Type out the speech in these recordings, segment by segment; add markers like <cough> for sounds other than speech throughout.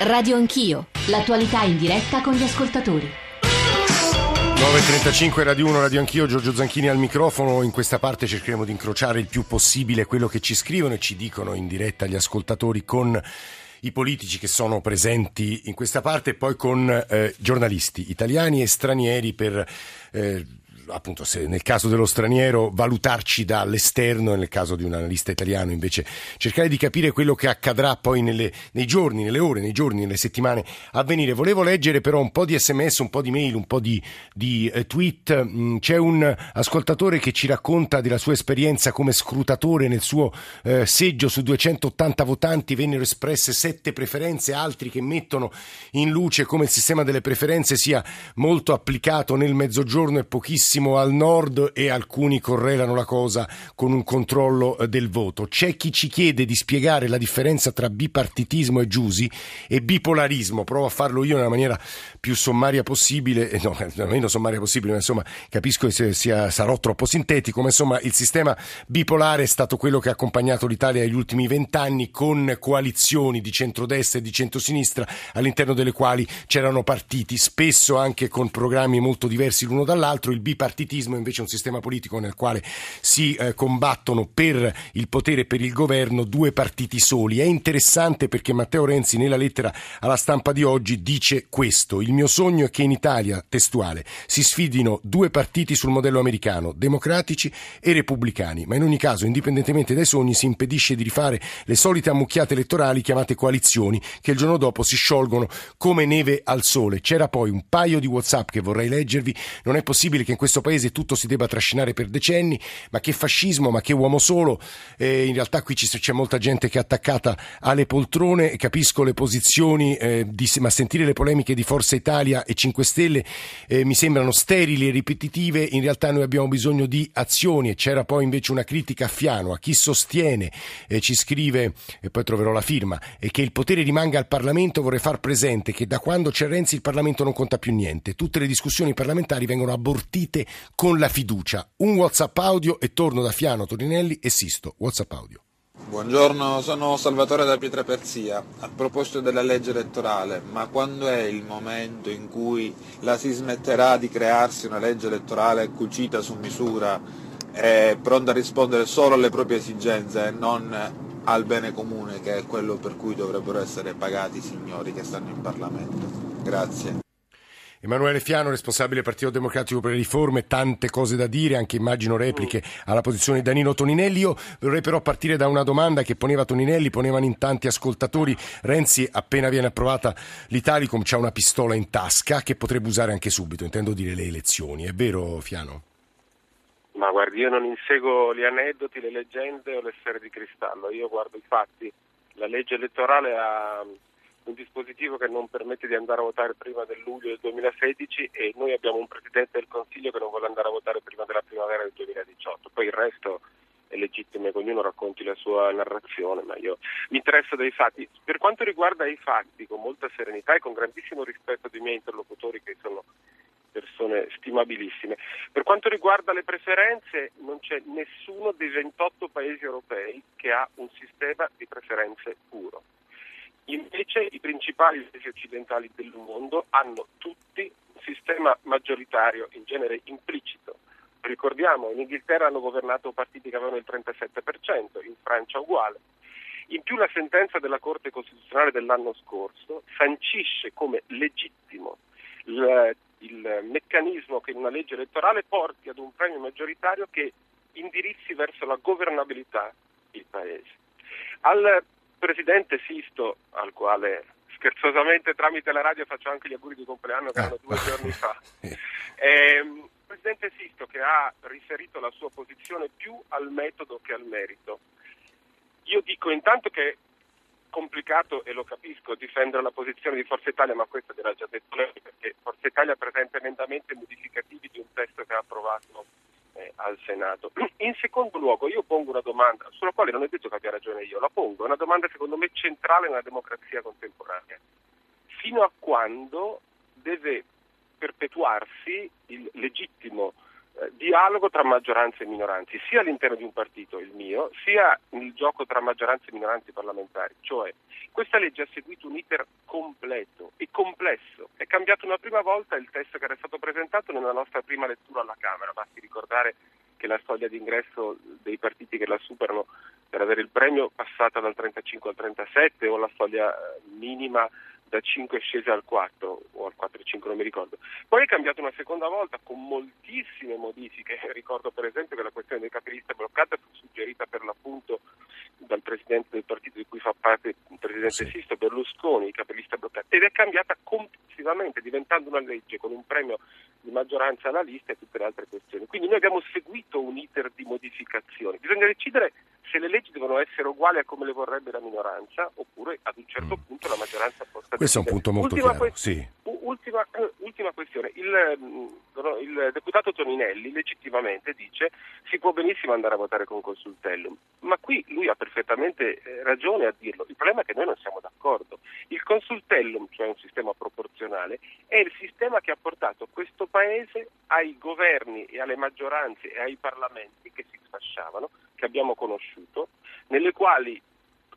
Radio Anch'io, l'attualità in diretta con gli ascoltatori. 9.35 Radio 1, Radio Anch'io, Giorgio Zanchini al microfono. In questa parte cercheremo di incrociare il più possibile quello che ci scrivono e ci dicono in diretta gli ascoltatori con i politici che sono presenti in questa parte e poi con eh, giornalisti italiani e stranieri per... Eh, appunto se nel caso dello straniero valutarci dall'esterno e nel caso di un analista italiano invece cercare di capire quello che accadrà poi nelle, nei giorni, nelle ore, nei giorni, nelle settimane a venire. Volevo leggere però un po' di sms, un po' di mail, un po' di, di eh, tweet. Mm, c'è un ascoltatore che ci racconta della sua esperienza come scrutatore nel suo eh, seggio su 280 votanti vennero espresse sette preferenze, altri che mettono in luce come il sistema delle preferenze sia molto applicato nel mezzogiorno e pochissimo benissimo al nord e alcuni correlano la cosa con un controllo eh, del voto. C'è chi ci chiede di spiegare la differenza tra bipartitismo e giusi e bipolarismo. Provo a farlo io nella maniera più sommaria possibile, eh, no, meno sommaria possibile, ma insomma capisco che sia, sarò troppo sintetico, ma insomma il sistema bipolare è stato quello che ha accompagnato l'Italia negli ultimi vent'anni con coalizioni di centrodestra e di centrosinistra all'interno delle quali c'erano partiti, spesso anche con programmi molto diversi l'uno dall'altro. Il bipartitismo bipartitismo invece è un sistema politico nel quale si eh, combattono per il potere e per il governo due partiti soli. È interessante perché Matteo Renzi nella lettera alla stampa di oggi dice questo. Il mio sogno è che in Italia, testuale, si sfidino due partiti sul modello americano, democratici e repubblicani, ma in ogni caso, indipendentemente dai sogni, si impedisce di rifare le solite ammucchiate elettorali chiamate coalizioni che il giorno dopo si sciolgono come neve al sole. C'era poi un paio di WhatsApp che vorrei leggervi. Non è possibile che in questo questo paese tutto si debba trascinare per decenni, ma che fascismo, ma che uomo solo. Eh, in realtà qui c'è molta gente che è attaccata alle poltrone, capisco le posizioni, eh, di, ma sentire le polemiche di Forza Italia e 5 Stelle eh, mi sembrano sterili e ripetitive, in realtà noi abbiamo bisogno di azioni e c'era poi invece una critica a Fiano, a chi sostiene, eh, ci scrive, e poi troverò la firma, e che il potere rimanga al Parlamento, vorrei far presente che da quando c'è Renzi il Parlamento non conta più niente, tutte le discussioni parlamentari vengono abortite con la fiducia. Un WhatsApp audio e torno da Fiano, Torinelli e Sisto. WhatsApp audio. Buongiorno, sono Salvatore da Pietraperzia. A proposito della legge elettorale, ma quando è il momento in cui la si smetterà di crearsi una legge elettorale cucita su misura e pronta a rispondere solo alle proprie esigenze e non al bene comune che è quello per cui dovrebbero essere pagati i signori che stanno in Parlamento? Grazie. Emanuele Fiano, responsabile del Partito Democratico per le Riforme, tante cose da dire, anche immagino repliche alla posizione di Danilo Toninelli. Io vorrei però partire da una domanda che poneva Toninelli, ponevano in tanti ascoltatori. Renzi, appena viene approvata l'Italicum, c'ha una pistola in tasca che potrebbe usare anche subito, intendo dire le elezioni. È vero, Fiano? Ma guardi, io non inseguo gli aneddoti, le leggende o le sfere di cristallo, io guardo i fatti. La legge elettorale ha un dispositivo che non permette di andare a votare prima del luglio del 2016 e noi abbiamo un Presidente del Consiglio che non vuole andare a votare prima della primavera del 2018. Poi il resto è legittimo che ognuno racconti la sua narrazione, ma io mi interesso dei fatti. Per quanto riguarda i fatti, con molta serenità e con grandissimo rispetto dei miei interlocutori che sono persone stimabilissime. Per quanto riguarda le preferenze, non c'è nessuno dei 28 paesi europei che ha un sistema di preferenze. Invece i principali paesi occidentali del mondo hanno tutti un sistema maggioritario, in genere implicito. Ricordiamo, in Inghilterra hanno governato partiti che avevano il 37%, in Francia uguale. In più la sentenza della Corte Costituzionale dell'anno scorso sancisce come legittimo il, il meccanismo che in una legge elettorale porti ad un premio maggioritario che indirizzi verso la governabilità il Paese. Al presidente Sisto, al quale scherzosamente tramite la radio faccio anche gli auguri di compleanno che erano due giorni fa. <laughs> Eh, presidente Sisto che ha riferito la sua posizione più al metodo che al merito. Io dico intanto che è complicato e lo capisco difendere la posizione di Forza Italia, ma questo era già detto lei perché Forza Italia presenta emendamenti modificativi di un testo che ha approvato eh, al Senato. <clears throat> In secondo luogo io pongo una domanda sulla quale non è detto che abbia ragione io, la pongo, è una domanda secondo me centrale nella democrazia contemporanea. Fino a quando deve perpetuarsi il legittimo dialogo tra maggioranze e minoranze, sia all'interno di un partito, il mio, sia nel gioco tra maggioranze e minoranze parlamentari. Cioè, questa legge ha seguito un iter completo e complesso. È cambiato una prima volta il testo che era stato presentato nella nostra prima lettura alla Camera. Basti ricordare che la soglia d'ingresso dei partiti che la superano per avere il premio passata dal 35 al 37 o la soglia eh, minima da 5 scese al 4 o al 4,5 non mi ricordo. Poi è cambiato una seconda volta con moltissime modifiche, ricordo per esempio che la questione dei capilista bloccata fu suggerita per l'appunto dal presidente del partito di cui fa parte il presidente sì. Sisto Berlusconi, i capilista bloccati, ed è cambiata complessivamente diventando una legge con un premio di maggioranza alla lista e tutte le altre questioni. Quindi noi abbiamo seguito un iter di modificazioni. Bisogna decidere se le leggi devono essere uguali a come le vorrebbe la minoranza oppure ad un certo mm. punto la maggioranza possa Questo è un punto molto ultima chiaro, que- sì. ultima, <clears throat> ultima, questione, il, mm, il, deputato Toninelli legittimamente dice si può benissimo andare a votare con consultellum, ma qui lui ha perfettamente eh, ragione a dirlo, il problema è che noi non siamo d'accordo. Il consultellum, cioè un sistema proporzionale, è il sistema che ha portato questo Paese ai governi e alle maggioranze e ai parlamenti che si sfasciavano che abbiamo conosciuto, nelle quali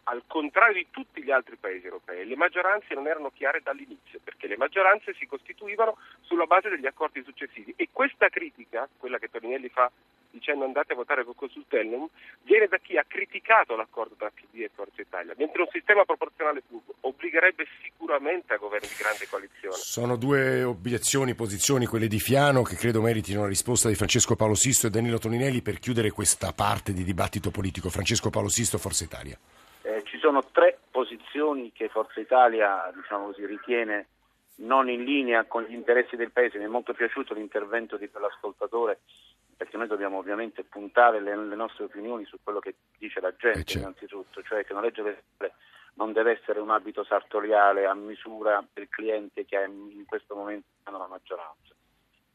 al contrario di tutti gli altri paesi europei, le maggioranze non erano chiare dall'inizio, perché le maggioranze si costituivano sulla base degli accordi successivi. E questa critica, quella che Toninelli fa dicendo andate a votare con Consultellum, viene da chi ha criticato l'accordo tra PD e Forza Italia, mentre un sistema proporzionale pubblico obbligherebbe sicuramente a governi di grande coalizione. Sono due obiezioni, posizioni, quelle di Fiano, che credo meritino una risposta di Francesco Paolo Sisto e Danilo Toninelli per chiudere questa parte di dibattito politico. Francesco Paolo Sisto, Forza Italia. Eh, ci sono tre posizioni che Forza Italia diciamo così, ritiene non in linea con gli interessi del Paese. Mi è molto piaciuto l'intervento di quell'ascoltatore perché noi dobbiamo ovviamente puntare le, le nostre opinioni su quello che dice la gente certo. innanzitutto, cioè che una legge elettorale non deve essere un abito sartoriale a misura del cliente che ha in questo momento la maggioranza.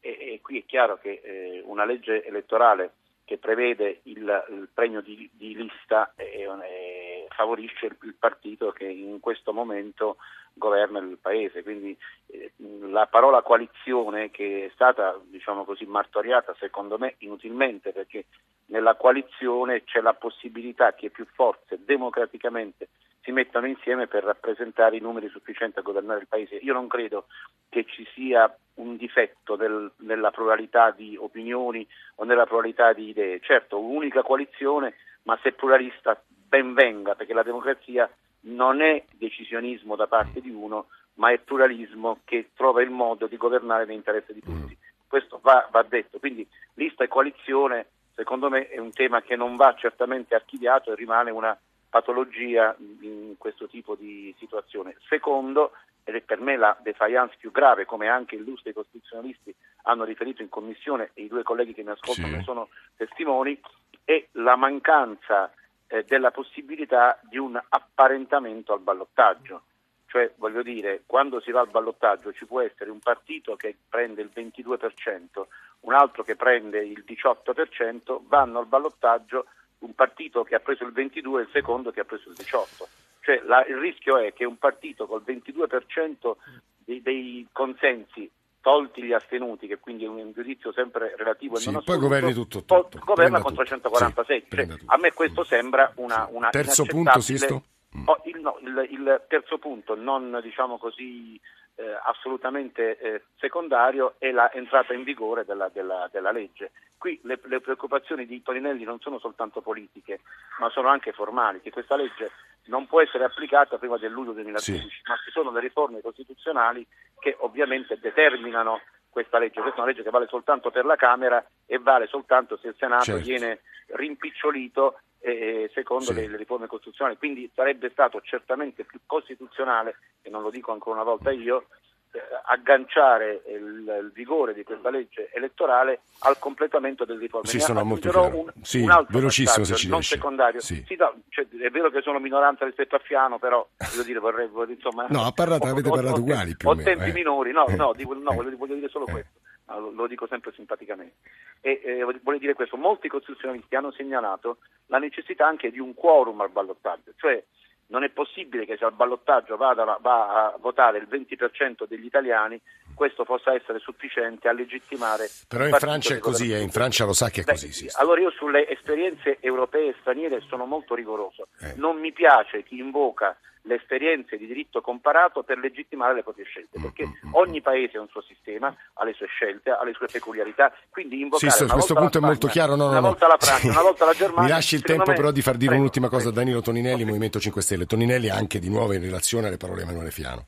E, e qui è chiaro che eh, una legge elettorale che prevede il, il premio di, di lista è, è, favorisce il, il partito che in questo momento governa il paese. Quindi eh, la parola coalizione che è stata diciamo così, martoriata secondo me inutilmente perché nella coalizione c'è la possibilità che più forze democraticamente si mettano insieme per rappresentare i numeri sufficienti a governare il paese. Io non credo che ci sia un difetto del, nella pluralità di opinioni o nella pluralità di idee. Certo, un'unica coalizione, ma se pluralista ben venga, perché la democrazia non è decisionismo da parte di uno, ma è pluralismo che trova il modo di governare l'interesse di tutti. Questo va, va detto. Quindi lista e coalizione, secondo me, è un tema che non va certamente archiviato e rimane una patologia in questo tipo di situazione. Secondo, ed è per me la defiance più grave, come anche illustri costituzionalisti hanno riferito in commissione e i due colleghi che mi ascoltano sì. ne sono testimoni, è la mancanza eh, della possibilità di un apparentamento al ballottaggio. Cioè, voglio dire, quando si va al ballottaggio ci può essere un partito che prende il 22%, un altro che prende il 18%, vanno al ballottaggio un partito che ha preso il 22% e il secondo che ha preso il 18%. Cioè, la, il rischio è che un partito col 22% dei, dei consensi tolti gli astenuti, che quindi è un giudizio sempre relativo sì, non assoluto, poi governi tutto, tutto. governa con 346. Sì, cioè, a me questo sembra una, una terzo punto, Sisto? Oh, il, no, il, il, terzo punto, non diciamo così eh, assolutamente eh, secondario, è l'entrata in vigore della, della, della legge. Qui le, le, preoccupazioni di Toninelli non sono soltanto politiche, ma sono anche formali, che questa legge non può essere applicata prima del luglio 2013, sì. ma ci sono le riforme costituzionali che ovviamente determinano questa legge. Questa è una legge che vale soltanto per la Camera e vale soltanto se il Senato certo. viene rimpicciolito eh, secondo sì. le, le, riforme costituzionali. Quindi sarebbe stato certamente più costituzionale, e non lo dico ancora una volta io, eh, agganciare il, il, vigore di questa legge elettorale al completamento delle riforme. Sì, sono molto chiaro. Un, sì, un altro velocissimo se ci non secondario. Sì. Sì, no, cioè, è vero che sono minoranza rispetto a Fiano, però voglio dire, vorrei, vorrei insomma... No, parlato, avete ho, parlato ho, uguali più ho, o meno. Tempi eh. minori, no, eh. no, dico, no voglio, voglio, dire solo eh. questo. Lo, lo, dico sempre simpaticamente. E eh, voglio dire questo, molti costituzionalisti hanno segnalato la necessità anche di un quorum al ballottaggio, cioè Non è possibile che se al ballottaggio vada, va a votare il 20% degli italiani, questo possa essere sufficiente a legittimare. Però in Francia è così, eh, in Francia lo sa che è Beh, così. Sì. Allora io sulle esperienze europee e straniere sono molto rigoroso. Eh. Non mi piace chi invoca le esperienze di diritto comparato per legittimare le proprie scelte, perché Mm, mm, mm. ogni paese ha un suo sistema, ha le sue scelte, ha le sue peculiarità, quindi invocare Sì, una questo volta punto è la molto Spagna, chiaro. No, no, una no. volta la Francia, Sì. una volta la Germania. Mi lasci il tempo me- però di far dire Prego, un'ultima cosa a prego. Danilo Toninelli, Movimento 5 Stelle. Toninelli anche di nuovo in relazione alle parole di Emanuele Fiano.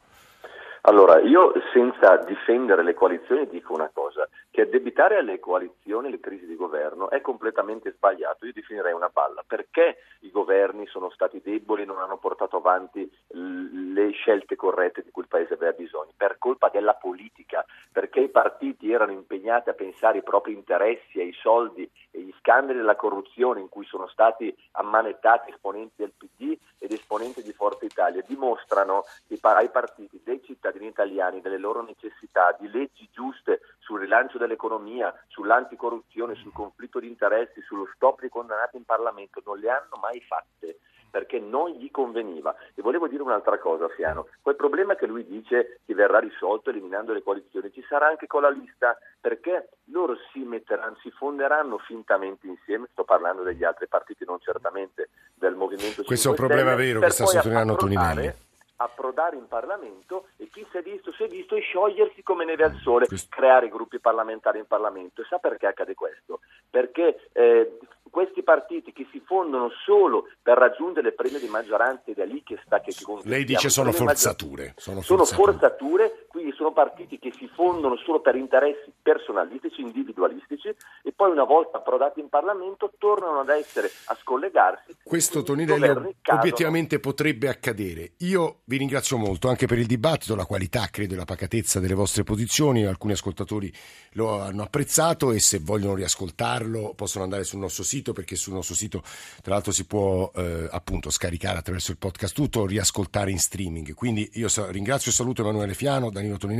Allora, io senza difendere le coalizioni dico una cosa, che addebitare alle coalizioni le crisi di governo è completamente sbagliato, io definirei una balla, perché i governi sono stati deboli e non hanno portato avanti le scelte corrette di cui il Paese aveva bisogno? Per colpa della politica, perché i partiti erano impegnati a pensare ai propri interessi, ai soldi e gli scandali della corruzione in cui sono stati ammanettati esponenti del PD ed esponenti di Forza Italia, dimostrano ai partiti dei cittadini italiani delle loro necessità di leggi giuste sul rilancio dell'economia, sull'anticorruzione, sul conflitto di interessi, sullo stop dei condannati in Parlamento, non le hanno mai fatte perché non gli conveniva. E volevo dire un'altra cosa, Fiano, quel problema che lui dice che verrà risolto eliminando le coalizioni ci sarà anche con la lista, perché loro si metteranno, si fonderanno fintamente insieme, sto parlando degli altri partiti, non certamente del Movimento 5 Questo è un problema vero che sta sottolineando Toninelli. Approdare in Parlamento e chi si è visto si è visto e sciogliersi come neve al sole, creare gruppi parlamentari in Parlamento. E sa perché accade questo? Perché eh, questi partiti che si fondono solo per raggiungere le premie di maggioranza ed è lì che sta che, che Lei dice sono conquistiamo. Premio forzature. Sono sono forzature. Sono partiti che si fondono solo per interessi personalistici, individualistici e poi una volta approdati in Parlamento tornano ad essere, a scollegarsi. Questo Toninelli obiettivamente potrebbe accadere. Io vi ringrazio molto anche per il dibattito, la qualità, credo, e la pacatezza delle vostre posizioni. Alcuni ascoltatori lo hanno apprezzato e se vogliono riascoltarlo possono andare sul nostro sito perché sul nostro sito tra l'altro si può eh, appunto scaricare attraverso il podcast tutto riascoltare in streaming. Quindi io ringrazio e saluto Emanuele Fiano, Danilo Toninelli,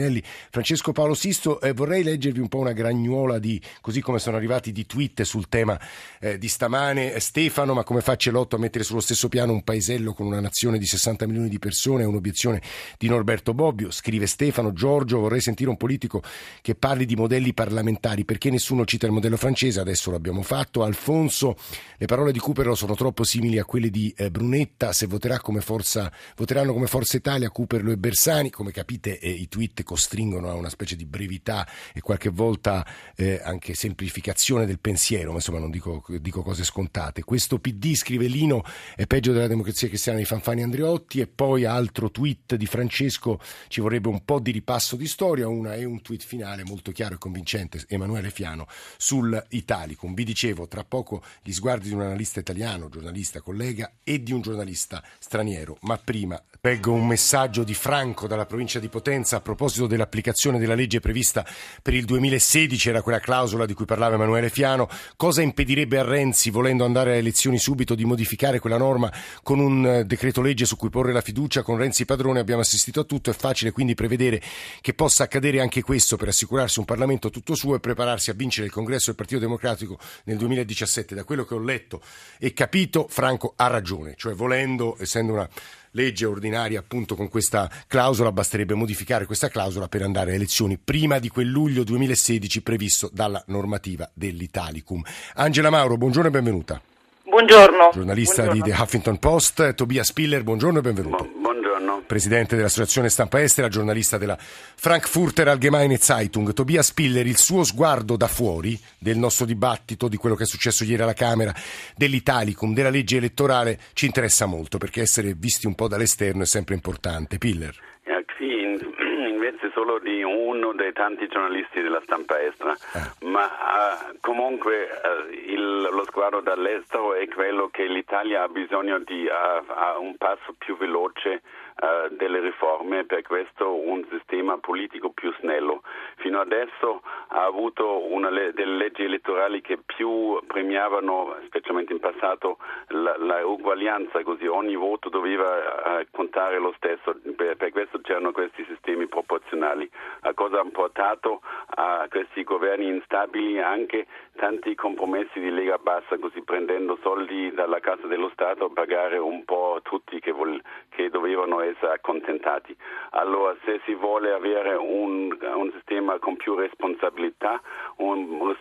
Francesco Paolo Sisto e vorrei leggervi un po' una gragnuola di così come sono arrivati di tweet sul tema eh, di stamane. Eh, Stefano, ma come fa Celotto a mettere sullo stesso piano un paesello con una nazione di 60 milioni di persone? È un'obiezione di Norberto Bobbio. Scrive Stefano, Giorgio, vorrei sentire un politico che parli di modelli parlamentari, perché nessuno cita il modello francese, adesso l'abbiamo fatto. Alfonso, le parole di Cooper sono troppo simili a quelle di eh, Brunetta, se voterà come forza, voteranno come Forza Italia Cooperlo e Bersani, come capite eh, i tweet costringono a una specie di brevità e qualche volta eh, anche semplificazione del pensiero, ma insomma non dico, dico cose scontate. Questo PD, scrive Lino, è peggio della democrazia cristiana di Fanfani Andreotti e poi altro tweet di Francesco, ci vorrebbe un po' di ripasso di storia, una è un tweet finale molto chiaro e convincente, Emanuele Fiano, sul Italicum. Vi dicevo, tra poco gli sguardi di un analista italiano, giornalista, collega e di un giornalista straniero, ma prima leggo un messaggio di Franco dalla provincia di Potenza a proposito dell'applicazione della legge prevista per il 2016, era quella clausola di cui parlava Emanuele Fiano, cosa impedirebbe a Renzi, volendo andare alle elezioni subito, di modificare quella norma con un eh, decreto legge su cui porre la fiducia? Con Renzi padrone abbiamo assistito a tutto, è facile quindi prevedere che possa accadere anche questo per assicurarsi un Parlamento tutto suo e prepararsi a vincere il congresso del Partito Democratico nel 2017. Da quello che ho letto e capito, Franco ha ragione, cioè volendo, essendo una legge ordinaria appunto con questa clausola, basterebbe modificare questa clausola per andare a elezioni prima di quel luglio 2016 previsto dalla normativa dell'Italicum. Angela Mauro, buongiorno e benvenuta. Buongiorno. Giornalista Buongiorno. di The Huffington Post, Tobias Spiller, buongiorno e benvenuto. Presidente dell'Associazione Stampa Estera, giornalista della Frankfurter Allgemeine Zeitung. Tobias Spiller, il suo sguardo da fuori del nostro dibattito, di quello che è successo ieri alla Camera, dell'Italicum, della legge elettorale, ci interessa molto perché essere visti un po' dall'esterno è sempre importante. Piller. In, <clears throat> invece solo di uno dei tanti giornalisti della stampa estera, Ah. ma eh, comunque eh, il- lo sguardo dall'estero è quello che l'Italia ha bisogno di eh, a un passo più veloce eh, delle riforme, per questo un sistema politico più snello. Fino adesso ha avuto una le- delle leggi elettorali che più premiavano, specialmente in passato, la, la uguaglianza, così ogni voto doveva eh, contare lo stesso, per, per questo c'erano questi sistemi proporzionali nazionali. A cosa hanno portato a questi governi instabili anche tanti compromessi di Lega Bassa, così prendendo soldi dalla Cassa dello Stato a pagare un po' tutti che, vol- che dovevano essere accontentati. Allora se si vuole avere un, un sistema con più responsabilità, un,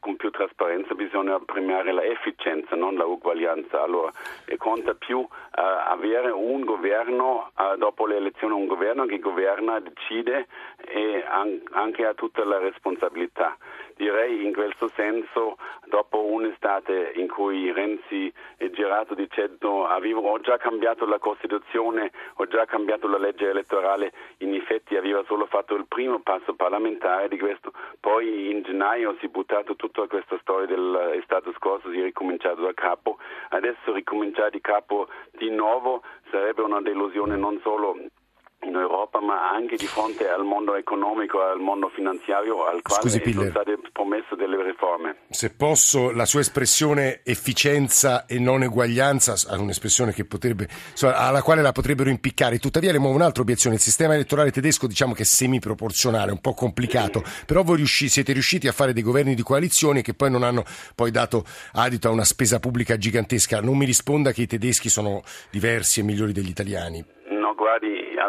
con più trasparenza, bisogna premiare la efficienza, non la uguaglianza. Allora conta più uh, avere un governo, uh, dopo le elezioni un governo che governa, decide e an- anche ha tutta la responsabilità. Direi in questo senso dopo un'estate in cui Renzi è girato dicendo avevo, ho già cambiato la Costituzione, ho già cambiato la legge elettorale, in effetti aveva solo fatto il primo passo parlamentare di questo, poi in gennaio si è buttato tutta questa storia dell'estate scorso, si è ricominciato da capo, adesso ricominciare di capo di nuovo sarebbe una delusione non solo in Europa, ma anche di fronte al mondo economico, al mondo finanziario, al quale Scusi, sono state promesse delle riforme. Se posso, la sua espressione efficienza e non eguaglianza è un'espressione potrebbe, alla quale la potrebbero impiccare. Tuttavia, le muovo un'altra obiezione. Il sistema elettorale tedesco diciamo che è semiproporzionale, un po' complicato, sì. però voi riusci, siete riusciti a fare dei governi di coalizione che poi non hanno poi dato adito a una spesa pubblica gigantesca. Non mi risponda che i tedeschi sono diversi e migliori degli italiani.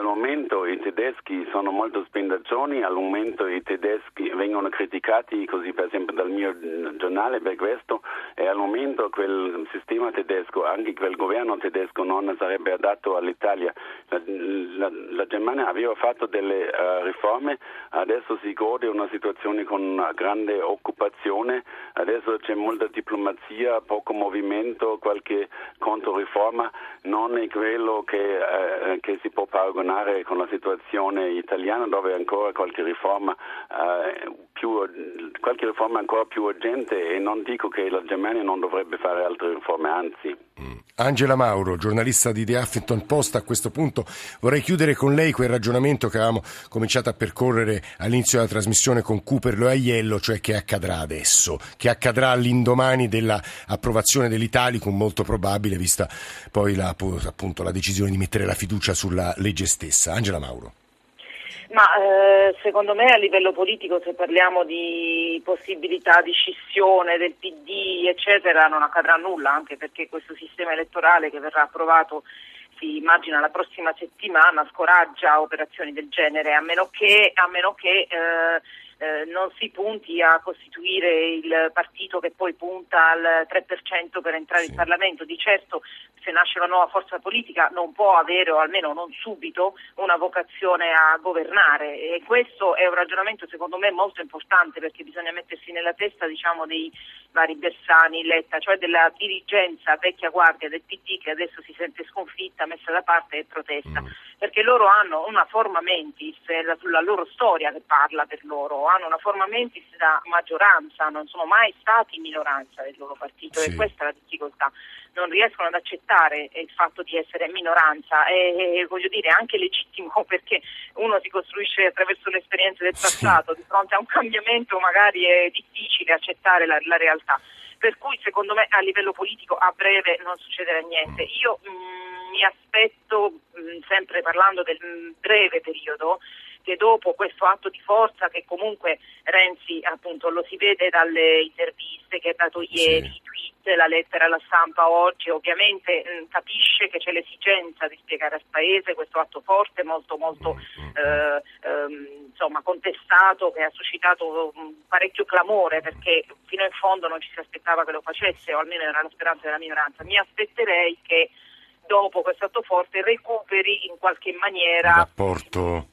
Al momento i tedeschi sono molto spendaccioni, al momento i tedeschi vengono criticati così per esempio dal mio giornale per questo e al momento quel sistema tedesco, anche quel governo tedesco non sarebbe adatto all'Italia. La, la, la Germania aveva fatto delle uh, riforme, adesso si gode una situazione con una grande occupazione, adesso c'è molta diplomazia, poco movimento, qualche controriforma, non è quello che, uh, che si può paragonare con la situazione italiana dove ancora qualche riforma, eh, più, qualche riforma ancora più urgente e non dico che la Germania non dovrebbe fare altre riforme, anzi. Mm. Angela Mauro, giornalista di The Huffington Post, a questo punto vorrei chiudere con lei quel ragionamento che avevamo cominciato a percorrere all'inizio della trasmissione con Cooperlo e Aiello, cioè che accadrà adesso, che accadrà all'indomani dell'approvazione dell'Italicum, molto probabile, vista poi la, appunto, la decisione di mettere la fiducia sulla legge stessa. Angela Mauro. Ma eh, secondo me a livello politico se parliamo di possibilità di scissione del PD eccetera non accadrà nulla anche perché questo sistema elettorale che verrà approvato si immagina la prossima settimana scoraggia operazioni del genere a meno che, a meno che eh, eh, non si punti a costituire il partito che poi punta al 3% per entrare sì. in Parlamento. Di certo se nasce una nuova forza politica non può avere, o almeno non subito, una vocazione a governare e questo è un ragionamento secondo me molto importante perché bisogna mettersi nella testa diciamo, dei vari Bersani, Letta, cioè della dirigenza vecchia guardia del PD che adesso si sente sconfitta, messa da parte e protesta, mm. perché loro hanno una forma mentis, è la, la loro storia che parla per loro, hanno una forma mentis da maggioranza, non sono mai stati minoranza del loro partito sì. e questa è la difficoltà non riescono ad accettare il fatto di essere minoranza e, voglio dire anche legittimo <laughs> perché uno si costruisce attraverso le esperienze del passato, sì. di fronte a un cambiamento magari è difficile accettare la, la, realtà. Per cui secondo me a livello politico a breve non succederà niente. Io mh, mm, mi aspetto, mh, mm, sempre parlando del mh, breve periodo, che dopo questo atto di forza che comunque Renzi appunto lo si vede dalle interviste che ha dato ieri, sì. tweet, la lettera alla stampa oggi, ovviamente mh, capisce che c'è l'esigenza di spiegare al Paese questo atto forte, molto molto mm, mm, mm. eh, ehm, insomma, contestato, che ha suscitato mh, parecchio clamore perché fino in fondo non ci si aspettava che lo facesse o almeno era la speranza della minoranza. Mi aspetterei che dopo questo atto forte recuperi in qualche maniera il rapporto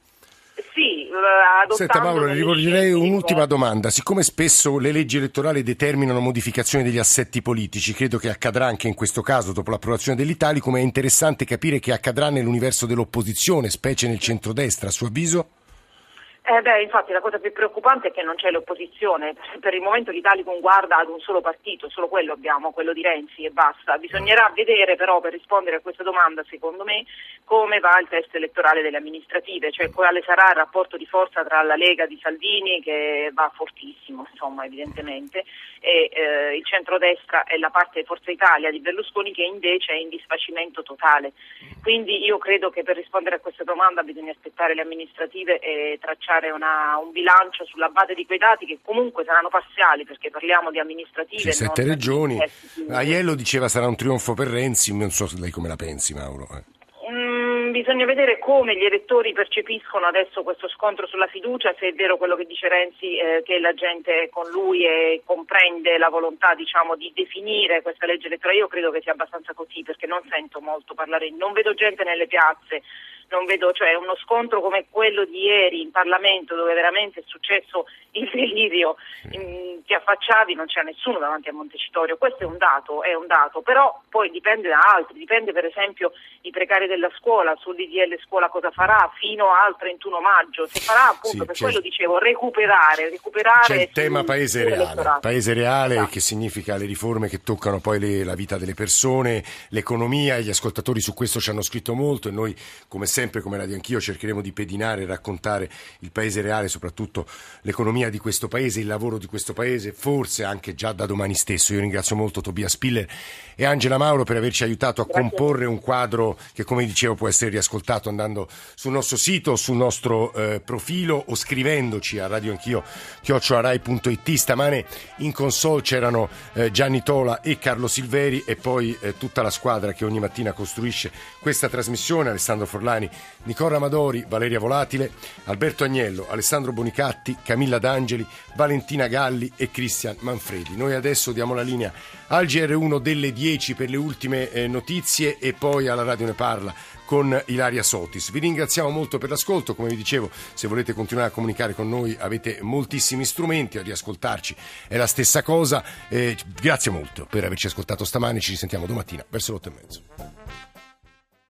sì, eh, Senta Mauro, le rivolgerei un'ultima domanda. Siccome spesso le leggi elettorali determinano modificazioni degli assetti politici, credo che accadrà anche in questo caso dopo l'approvazione dell'Italicum, è interessante capire che accadrà nell'universo dell'opposizione, specie nel centrodestra, a suo avviso? Eh beh, infatti la cosa più preoccupante è che non c'è l'opposizione. Per il momento l'Italicum guarda ad un solo partito, solo quello abbiamo, quello di Renzi e basta. Bisognerà vedere però per rispondere a questa domanda, secondo me, come va il test elettorale delle amministrative, cioè quale sarà il rapporto di forza tra la Lega di Salvini, che va fortissimo, insomma, evidentemente, e eh, il centrodestra e la parte Forza Italia di Berlusconi che invece è in disfacimento totale. Quindi io credo che per rispondere a questa domanda bisogna aspettare le amministrative e tracciare una, un bilancio sulla base di quei dati che comunque saranno parziali perché parliamo di amministrative. C'è sette regioni. Aiello diceva sarà un trionfo per Renzi, non so lei come la pensi Mauro. Eh. Bisogna vedere come gli elettori percepiscono adesso questo scontro sulla fiducia, se è vero quello che dice Renzi eh, che la gente è con lui e comprende la volontà diciamo, di definire questa legge elettorale. Io credo che sia abbastanza così perché non sento molto parlare, non vedo gente nelle piazze non vedo, cioè uno scontro come quello di ieri in Parlamento dove veramente è successo il delirio, in, ti affacciavi, non c'era nessuno davanti a Montecitorio, questo è un dato, è un dato, però poi dipende da altri, dipende per esempio i precari della scuola, sul DDL scuola cosa farà fino al 31 maggio, se farà appunto, sì, per quello dicevo, recuperare, recuperare... C'è il tema paese reale, paese reale esatto. che significa le riforme che toccano poi le, la vita delle persone, l'economia, gli ascoltatori su questo ci hanno scritto molto e noi come sempre sempre come Radio Anch'io cercheremo di pedinare e raccontare il paese reale, soprattutto l'economia di questo paese, il lavoro di questo paese, forse anche già da domani stesso. Io ringrazio molto Tobia Spiller e Angela Mauro per averci aiutato a Grazie. comporre un quadro che come dicevo può essere riascoltato andando sul nostro sito, sul nostro eh, profilo o scrivendoci a Radio Anch'io chiocciolarai.it. Stamane in console c'erano eh, Gianni Tola e Carlo Silveri e poi eh, tutta la squadra che ogni mattina costruisce questa trasmissione, Alessandro Forlani Nicola Amadori, Valeria Volatile, Alberto Agnello, Alessandro Bonicatti, Camilla D'Angeli, Valentina Galli e Cristian Manfredi. Noi adesso diamo la linea al GR1 delle 10 per le ultime eh, notizie e poi alla Radio Ne Parla con Ilaria Sotis. Vi ringraziamo molto per l'ascolto, come vi dicevo, se volete continuare a comunicare con noi avete moltissimi strumenti, a riascoltarci è la stessa cosa. Eh, grazie molto per averci ascoltato stamani, ci risentiamo domattina verso l'otto e mezzo.